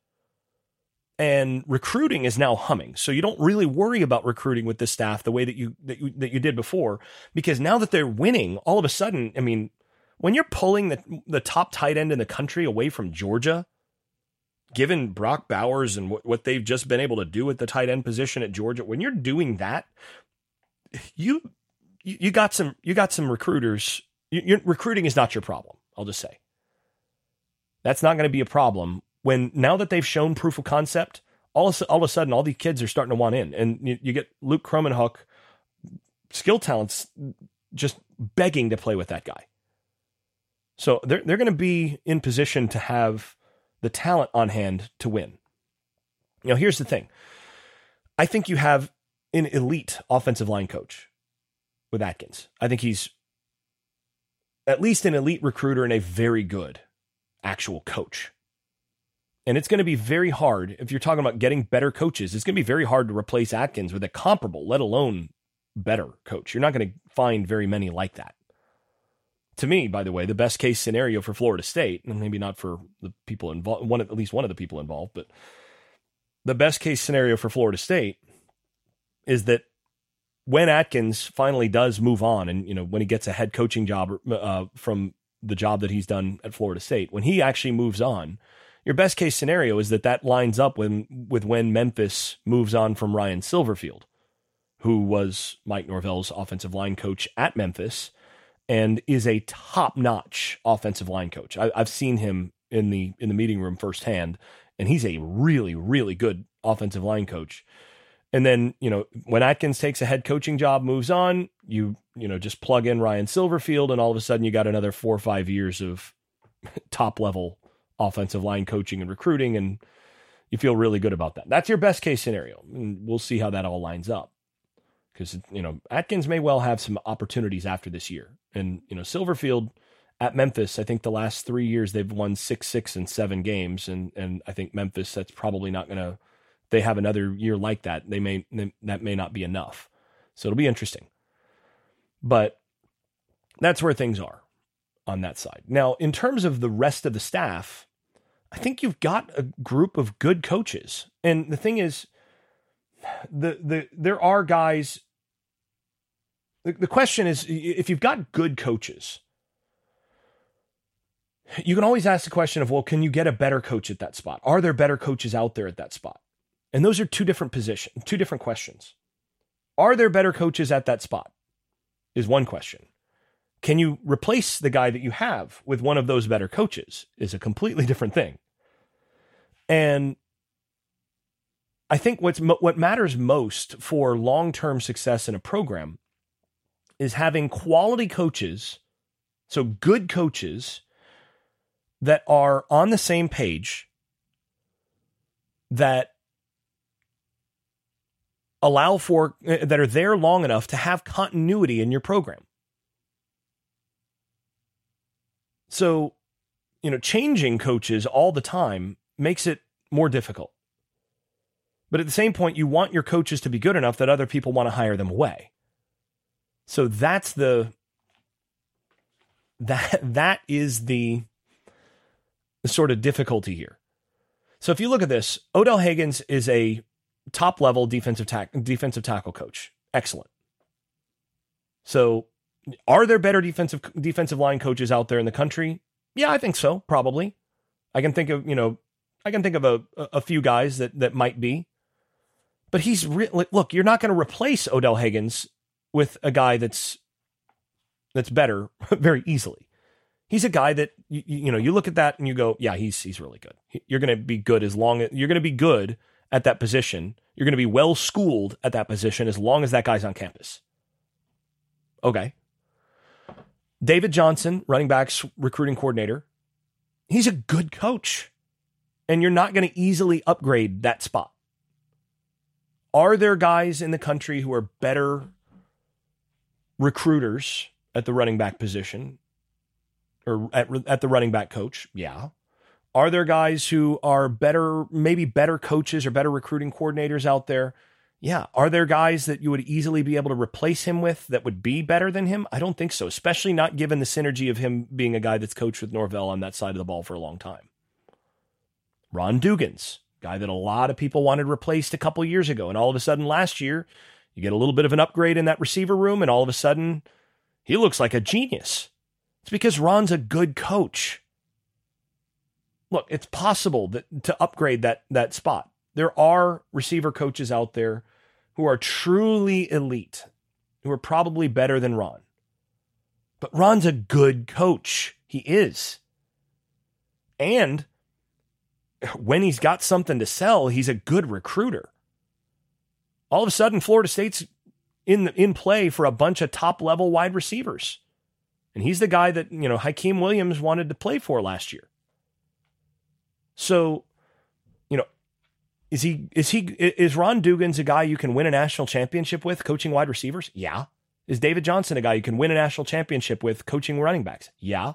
S1: and recruiting is now humming. So you don't really worry about recruiting with this staff the way that you, that you that you did before because now that they're winning, all of a sudden, I mean, when you're pulling the the top tight end in the country away from Georgia, given Brock Bowers and what, what they've just been able to do at the tight end position at Georgia, when you're doing that, you you got some you got some recruiters. Your recruiting is not your problem. I'll just say that's not going to be a problem when now that they've shown proof of concept. All of, all of a sudden, all these kids are starting to want in, and you, you get Luke Kromenhoek, skill talents, just begging to play with that guy. So they're they're going to be in position to have the talent on hand to win. Now, here's the thing I think you have an elite offensive line coach with Atkins. I think he's at least an elite recruiter and a very good actual coach. And it's going to be very hard if you're talking about getting better coaches. It's going to be very hard to replace Atkins with a comparable, let alone better coach. You're not going to find very many like that to me, by the way, the best case scenario for Florida State, and maybe not for the people involved, one at least one of the people involved, but the best case scenario for Florida State is that when Atkins finally does move on, and you know when he gets a head coaching job uh, from the job that he's done at Florida State, when he actually moves on, your best case scenario is that that lines up with with when Memphis moves on from Ryan Silverfield, who was Mike Norvell's offensive line coach at Memphis and is a top notch offensive line coach. I, have seen him in the in the meeting room firsthand, and he's a really really good offensive line coach. And then you know when Atkins takes a head coaching job, moves on, you you know just plug in Ryan Silverfield, and all of a sudden you got another four or five years of top level offensive line coaching and recruiting, and you feel really good about that. That's your best case scenario, and we'll see how that all lines up because you know Atkins may well have some opportunities after this year. And you know Silverfield at Memphis, I think the last three years they've won six, six, and seven games, and and I think Memphis that's probably not going to. They have another year like that. They may that may not be enough. So it'll be interesting. But that's where things are on that side. Now, in terms of the rest of the staff, I think you've got a group of good coaches. And the thing is, the the there are guys. The, the question is, if you've got good coaches, you can always ask the question of, well, can you get a better coach at that spot? Are there better coaches out there at that spot? And those are two different positions, two different questions. Are there better coaches at that spot? Is one question. Can you replace the guy that you have with one of those better coaches? Is a completely different thing. And I think what's what matters most for long-term success in a program is having quality coaches, so good coaches that are on the same page that allow for eh, that are there long enough to have continuity in your program. So, you know, changing coaches all the time makes it more difficult. But at the same point, you want your coaches to be good enough that other people want to hire them away. So that's the that that is the, the sort of difficulty here. So if you look at this, Odell Haggins is a top level defensive tack, defensive tackle coach. Excellent. So are there better defensive defensive line coaches out there in the country? Yeah, I think so, probably. I can think of, you know, I can think of a, a few guys that that might be. But he's re- look, you're not going to replace Odell Haggins with a guy that's that's better very easily. He's a guy that you, you know you look at that and you go, yeah, he's he's really good. You're going to be good as long as you're going to be good at that position. You're going to be well schooled at that position as long as that guy's on campus. Okay. David Johnson, running backs recruiting coordinator, he's a good coach. And you're not going to easily upgrade that spot. Are there guys in the country who are better recruiters at the running back position or at, at the running back coach? Yeah. Are there guys who are better, maybe better coaches or better recruiting coordinators out there? Yeah. Are there guys that you would easily be able to replace him with that would be better than him? I don't think so, especially not given the synergy of him being a guy that's coached with Norvell on that side of the ball for a long time. Ron Dugans, guy that a lot of people wanted replaced a couple years ago. And all of a sudden last year, you get a little bit of an upgrade in that receiver room, and all of a sudden, he looks like a genius. It's because Ron's a good coach. look, it's possible that to upgrade that that spot. There are receiver coaches out there who are truly elite, who are probably better than Ron. But Ron's a good coach. He is. And when he's got something to sell, he's a good recruiter. All of a sudden, Florida State's in in play for a bunch of top level wide receivers. And he's the guy that, you know, Hykeem Williams wanted to play for last year. So, is he is he is Ron Dugans a guy you can win a national championship with coaching wide receivers? Yeah. Is David Johnson a guy you can win a national championship with coaching running backs? Yeah.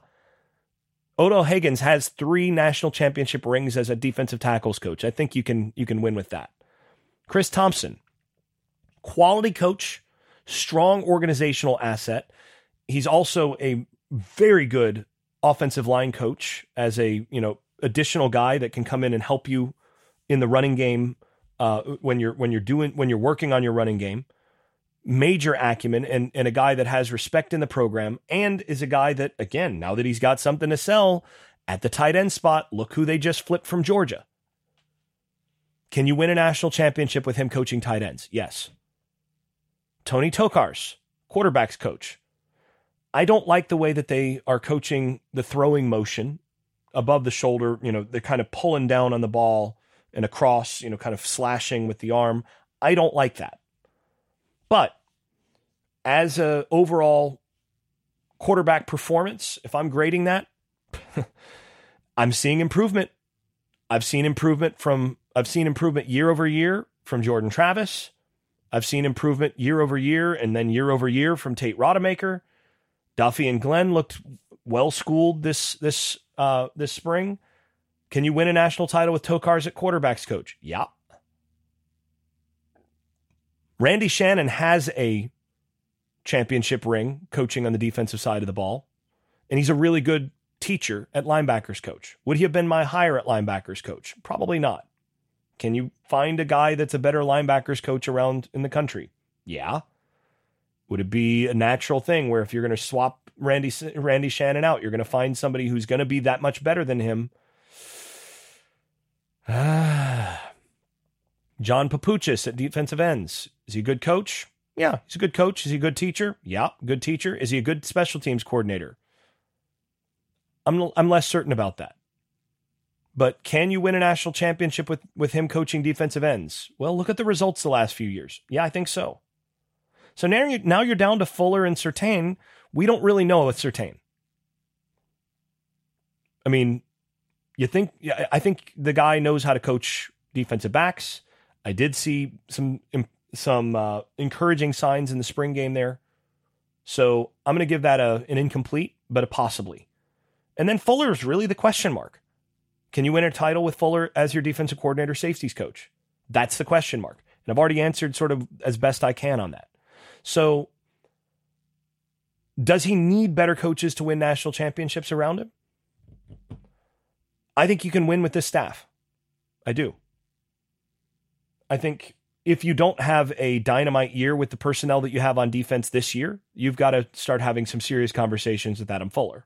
S1: Odell Haggins has three national championship rings as a defensive tackles coach. I think you can you can win with that. Chris Thompson, quality coach, strong organizational asset. He's also a very good offensive line coach as a, you know, additional guy that can come in and help you in the running game uh, when you're when you're doing when you're working on your running game. Major acumen and, and a guy that has respect in the program and is a guy that, again, now that he's got something to sell at the tight end spot, look who they just flipped from Georgia. Can you win a national championship with him coaching tight ends? Yes. Tony Tokarz, quarterbacks coach. I don't like the way that they are coaching the throwing motion above the shoulder. You know, they're kind of pulling down on the ball and across, you know, kind of slashing with the arm. I don't like that. But as a overall quarterback performance, if I'm grading that, I'm seeing improvement. I've seen improvement from I've seen improvement year over year from Jordan Travis. I've seen improvement year over year and then year over year from Tate Rodemaker. Duffy and Glenn looked well schooled this this uh, this spring. Can you win a national title with Tokarz at quarterbacks coach? Yeah. Randy Shannon has a championship ring coaching on the defensive side of the ball, and he's a really good teacher at linebackers coach. Would he have been my hire at linebackers coach? Probably not. Can you find a guy that's a better linebackers coach around in the country? Yeah. Would it be a natural thing where if you're going to swap Randy Randy Shannon out, you're going to find somebody who's going to be that much better than him? Ah. John Papuchis at defensive ends. Is he a good coach? Yeah, he's a good coach. Is he a good teacher? Yeah, good teacher. Is he a good special teams coordinator? I'm I'm less certain about that. But can you win a national championship with, with him coaching defensive ends? Well, look at the results the last few years. Yeah, I think so. So now, you, now you're down to Fuller and Surtain. We don't really know with Surtain. I mean, you think, I think the guy knows how to coach defensive backs. I did see some some uh, encouraging signs in the spring game there. So I'm going to give that a, an incomplete, but a possibly. And then Fuller is really the question mark. Can you win a title with Fuller as your defensive coordinator, safeties coach? That's the question mark. And I've already answered sort of as best I can on that. So, does he need better coaches to win national championships around him? I think you can win with this staff. I do. I think if you don't have a dynamite year with the personnel that you have on defense this year, you've got to start having some serious conversations with Adam Fuller.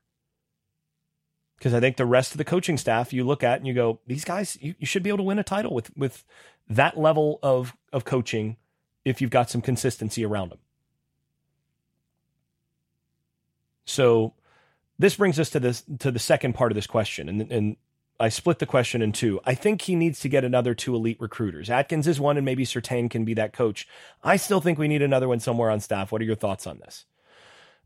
S1: Because I think the rest of the coaching staff you look at and you go, these guys, you, you should be able to win a title with with that level of of coaching if you've got some consistency around them. So this brings us to this to the second part of this question, and and I split the question in two. I think he needs to get another two elite recruiters. Atkins is one, and maybe Surtain can be that coach. I still think we need another one somewhere on staff. What are your thoughts on this?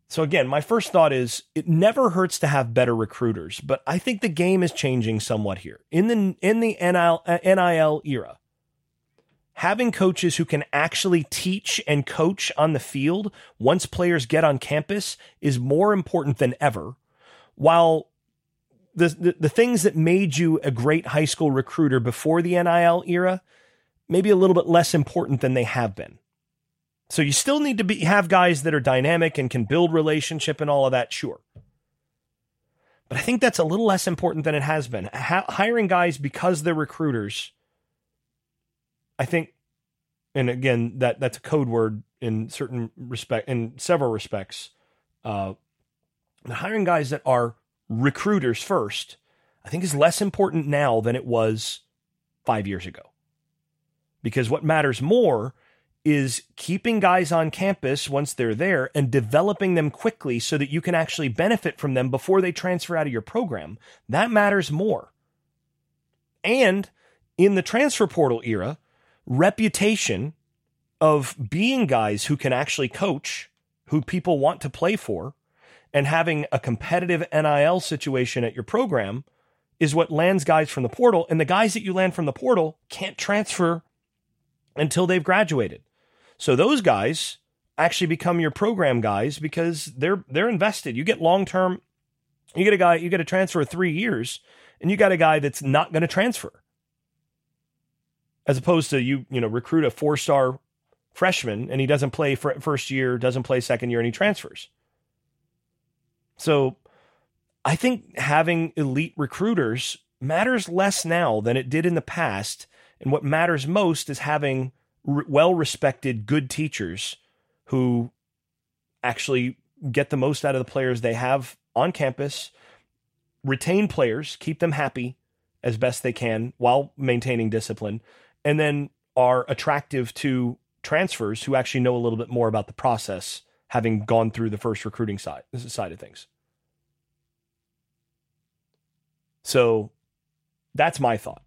S1: So again, my first thought is it never hurts to have better recruiters, but I think the game is changing somewhat here. In the in the NIL, uh, NIL era, having coaches who can actually teach and coach on the field once players get on campus is more important than ever. While the, the, things that made you a great high school recruiter before the NIL era, maybe a little bit less important than they have been. So you still need to be have guys that are dynamic and can build relationship and all of that, sure. But I think that's a little less important than it has been. H- hiring guys because they're recruiters, I think, and again that that's a code word in certain respect in several respects. Uh, hiring guys that are recruiters first, I think is less important now than it was five years ago. Because what matters more is keeping guys on campus once they're there and developing them quickly so that you can actually benefit from them before they transfer out of your program. That matters more. And in the transfer portal era, reputation of being guys who can actually coach, who people want to play for, and having a competitive NIL situation at your program is what lands guys from the portal. And the guys that you land from the portal can't transfer until they've graduated. So those guys actually become your program guys because they're they're invested. You get long term. You get a guy. You get a transfer of three years, and you got a guy that's not going to transfer. As opposed to you, you know, recruit a four star freshman and he doesn't play for first year, doesn't play second year, and he transfers. So I think having elite recruiters matters less now than it did in the past. And what matters most is having well respected, good teachers who actually get the most out of the players they have on campus, retain players, keep them happy as best they can while maintaining discipline, and then are attractive to transfers who actually know a little bit more about the process, having gone through the first recruiting side side of things. So that's my thought.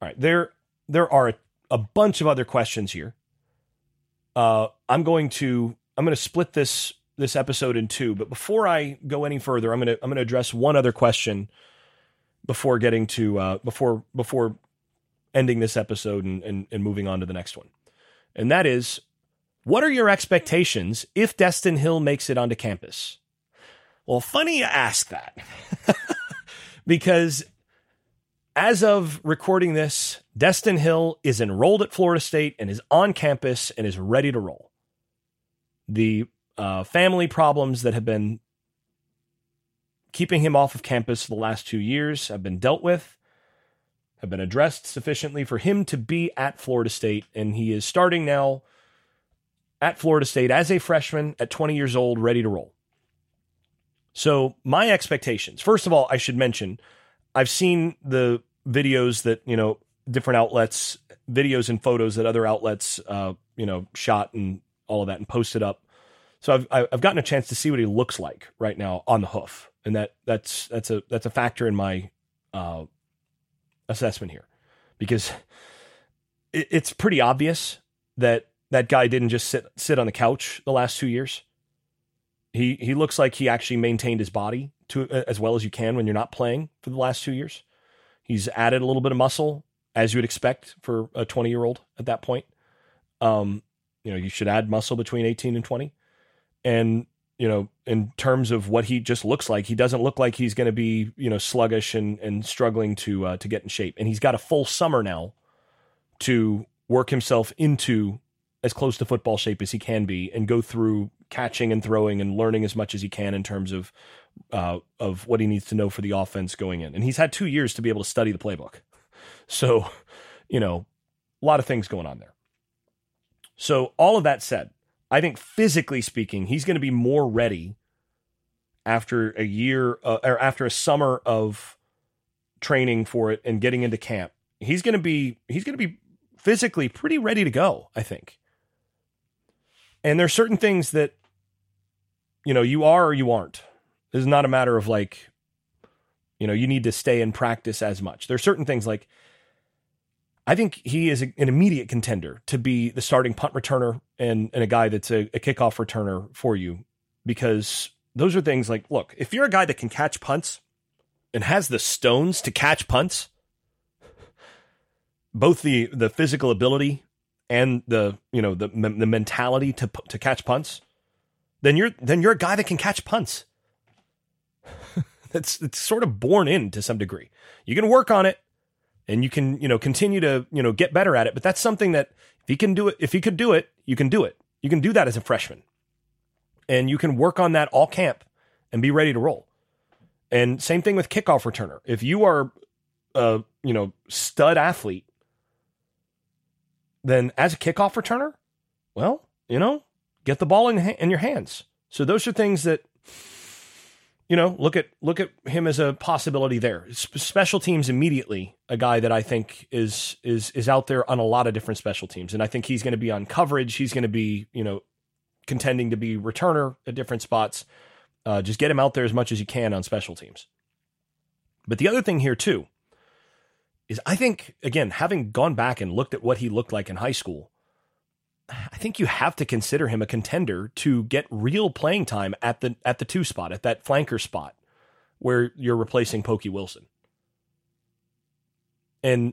S1: All right, there there are a, a bunch of other questions here. Uh, I'm going to I'm going to split this this episode in two, but before I go any further, I'm going to I'm going to address one other question before getting to uh, before before ending this episode and, and, and moving on to the next one, and that is, what are your expectations if Destyn Hill makes it onto campus? Well, funny you ask that, because as of recording this, Destyn Hill is enrolled at Florida State and is on campus and is ready to roll. The uh, family problems that have been keeping him off of campus the last two years have been dealt with, have been addressed sufficiently for him to be at Florida State, and he is starting now at Florida State as a freshman at 20 years old, ready to roll. So, my expectations first of all, I should mention I've seen the videos that you know different outlets, videos and photos that other outlets, uh, you know, shot and all of that and posted up. So I've I've gotten a chance to see what he looks like right now on the hoof, and that that's that's a that's a factor in my uh, assessment here, because it, it's pretty obvious that that guy didn't just sit sit on the couch the last two years. He he looks like he actually maintained his body to as well as you can when you're not playing for the last two years. He's added a little bit of muscle, as you would expect for a 20 year old at that point. Um, you know, you should add muscle between 18 and 20. And, you know, in terms of what he just looks like, he doesn't look like he's going to be, you know, sluggish and, and struggling to, uh, to get in shape. And he's got a full summer now to work himself into as close to football shape as he can be and go through catching and throwing and learning as much as he can in terms of uh, of what he needs to know for the offense going in. And he's had two years to be able to study the playbook. So, you know, a lot of things going on there. So, all of that said, I think physically speaking, he's going to be more ready after a year uh, or after a summer of training for it and getting into camp. He's going to be he's going to be physically pretty ready to go, I think. And there's certain things that you know, you are or you aren't. This is not a matter of like, you know, you need to stay and practice as much. There are certain things like, I think he is an immediate contender to be the starting punt returner and, and a guy that's a, a kickoff returner for you because those are things like, look, if you're a guy that can catch punts and has the stones to catch punts, both the the physical ability and the you know the the mentality to to catch punts, then you're then you're a guy that can catch punts. That's it's sort of born in to some degree. You can work on it and you can, you know, continue to, you know, get better at it, but that's something that if he can do it, if he could do it, you can do it. You can do that as a freshman. And you can work on that all camp and be ready to roll. And same thing with kickoff returner. If you are a, you know, stud athlete, then as a kickoff returner, well, you know, get the ball in, in your hands. So those are things that you know, look at look at him as a possibility there. special teams immediately, a guy that I think is is is out there on a lot of different special teams, and I think he's going to be on coverage. He's going to be you know contending to be returner at different spots. Uh, just get him out there as much as you can on special teams. But the other thing here too is I think again having gone back and looked at what he looked like in high school, I think you have to consider him a contender to get real playing time at the at the two spot, at that flanker spot where you're replacing Pokey Wilson. And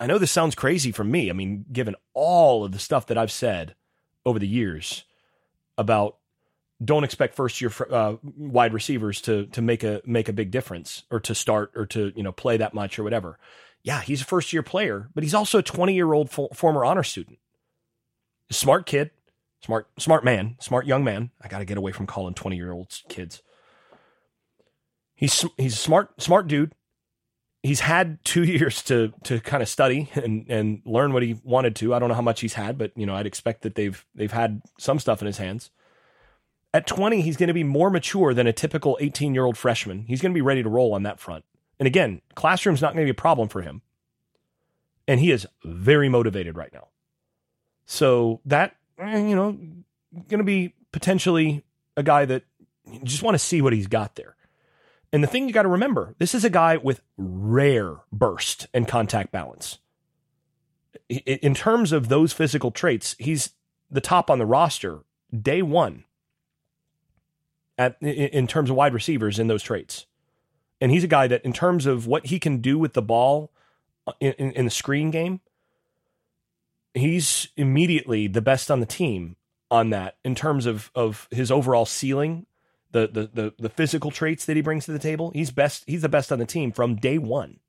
S1: I know this sounds crazy from me. I mean, given all of the stuff that I've said over the years about don't expect first year uh, wide receivers to to make a make a big difference or to start or to you know play that much or whatever. Yeah, he's a first year player, but he's also a 20 year old fo- former honor student smart kid, smart smart man, smart young man. I got to get away from calling 20 year olds kids. He's he's a smart smart dude. He's had two years to to kind of study and and learn what he wanted to. I don't know how much he's had, but you know I'd expect that they've they've had some stuff in his hands. At 20, he's going to be more mature than a typical 18 year old freshman. He's going to be ready to roll on that front. And again, classroom's not going to be a problem for him. And he is very motivated right now. So that, eh, you know, going to be potentially a guy that just want to see what he's got there. And the thing you got to remember this is a guy with rare burst and contact balance. In terms of those physical traits, he's the top on the roster day one at in terms of wide receivers in those traits. And he's a guy that, in terms of what he can do with the ball uh, in, in, in the screen game, he's immediately the best on the team on that in terms of of his overall ceiling, the the the, the physical traits that he brings to the table. He's best. He's the best on the team from day one.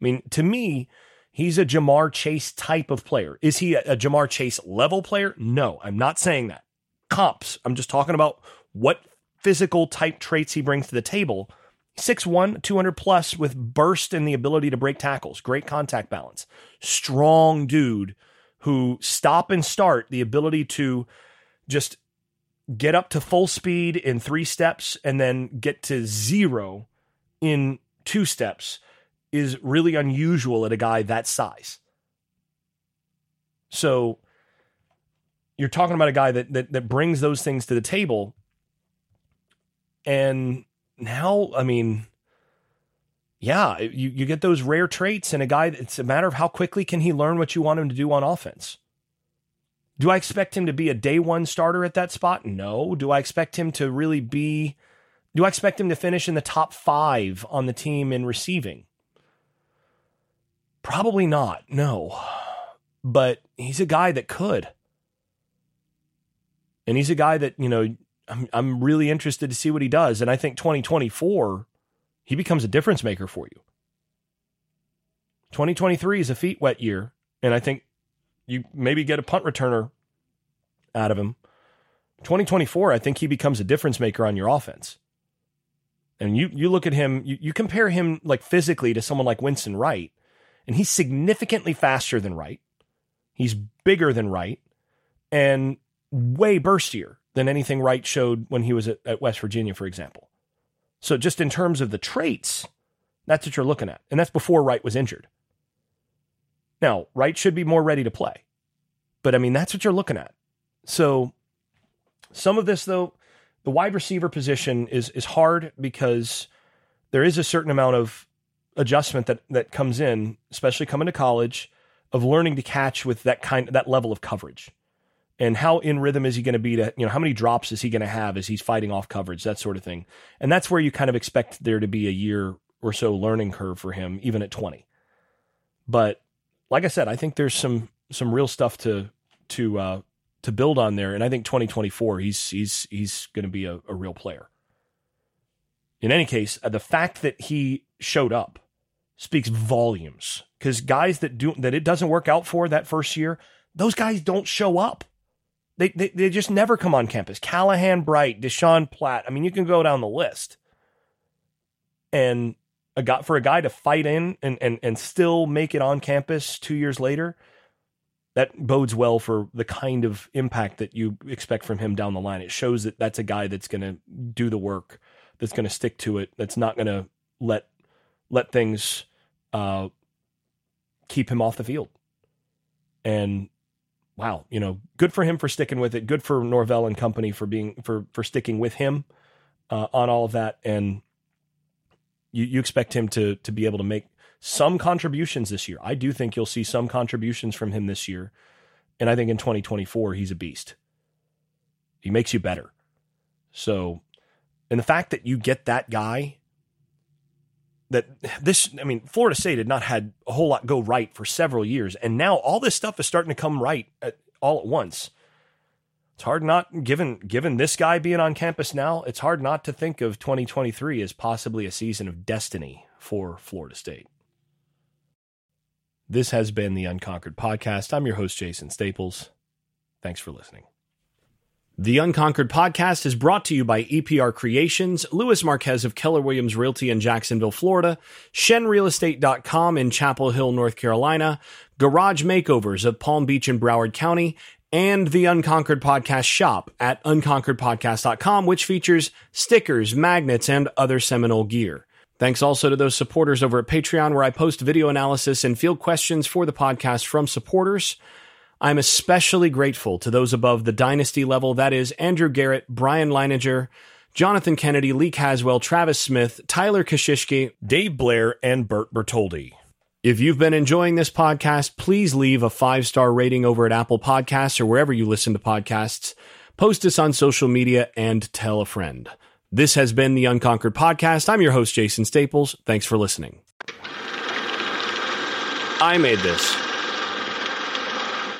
S1: I mean, to me, he's a Ja'Marr Chase type of player. Is he a, a Ja'Marr Chase level player? No, I'm not saying that. Comps. I'm just talking about what physical type traits he brings to the table. 6'1, 200 plus with burst and the ability to break tackles, great contact balance, strong dude who stop and start, the ability to just get up to full speed in three steps and then get to zero in two steps is really unusual at a guy that size. So you're talking about a guy that that, that brings those things to the table and now, I mean, yeah, you, you get those rare traits in a guy. It's a matter of how quickly can he learn what you want him to do on offense. Do I expect him to be a day one starter at that spot? No. Do I expect him to really be? Do I expect him to finish in the top five on the team in receiving? Probably not. No. But he's a guy that could. And he's a guy that, you know, I'm I'm really interested to see what he does, and I think 2024 he becomes a difference maker for you. 2023 is a feet wet year, and I think you maybe get a punt returner out of him. 2024, I think he becomes a difference maker on your offense. And you you look at him, you, you compare him like physically to someone like Winston Wright, and he's significantly faster than Wright. He's bigger than Wright and way burstier than anything Wright showed when he was at, at West Virginia, for example. So just in terms of the traits, that's what you're looking at. And that's before Wright was injured. Now, Wright should be more ready to play. But I mean, that's what you're looking at. So some of this though, the wide receiver position is is hard because there is a certain amount of adjustment that that comes in, especially coming to college, of learning to catch with that kind that level of coverage and how in rhythm is he going to be to you know how many drops is he going to have as he's fighting off coverage that sort of thing. And that's where you kind of expect there to be a year or so learning curve for him even at 20 but like i said i think there's some some real stuff to to uh to build on there and i think 2024 he's he's he's going to be a, a real player. In any case uh, the fact that he showed up speaks volumes because guys that do that it doesn't work out for that first year those guys don't show up they, they, they just never come on campus. Callahan Bright, Deshaun Platt. I mean, you can go down the list. And a guy, for a guy to fight in and, and, and still make it on campus two years later, that bodes well for the kind of impact that you expect from him down the line. It shows that that's a guy that's going to do the work that's going to stick to it. That's not going to let let things uh, keep him off the field. And wow, you know, good for him for sticking with it. Good for Norvell and company for being for for sticking with him uh, on all of that. And you you expect him to to be able to make some contributions this year. I do think you'll see some contributions from him this year. And I think in 2024 he's a beast. He makes you better. So, and the fact that you get that guy that this I mean Florida State had not had a whole lot go right for several years and now all this stuff is starting to come right at, all at once. It's hard not given given this guy being on campus now, it's hard not to think of 2023 as possibly a season of destiny for Florida State. This has been the Unconquered podcast. I'm your host Jason Staples. Thanks for listening. The Unconquered podcast is brought to you by EPR Creations, Luis Marquez of Keller Williams Realty in Jacksonville, Florida, ShenRealEstate.com in Chapel Hill, North Carolina, Garage Makeovers of Palm Beach and Broward County, and the Unconquered Podcast shop at unconqueredpodcast.com, which features stickers, magnets, and other Seminole gear. Thanks also to those supporters over at Patreon, where I post video analysis and field questions for the podcast from supporters. I'm especially grateful to those above the dynasty level that is, Andrew Garrett, Brian Leininger, Jonathan Kennedy, Lee Caswell, Travis Smith, Tyler Kashishki, Dave Blair, and Bert Bertoldi. If you've been enjoying this podcast, please leave a five star rating over at Apple Podcasts or wherever you listen to podcasts. Post us on social media and tell a friend. This has been the Unconquered Podcast. I'm your host, Jason Staples. Thanks for listening. I made this.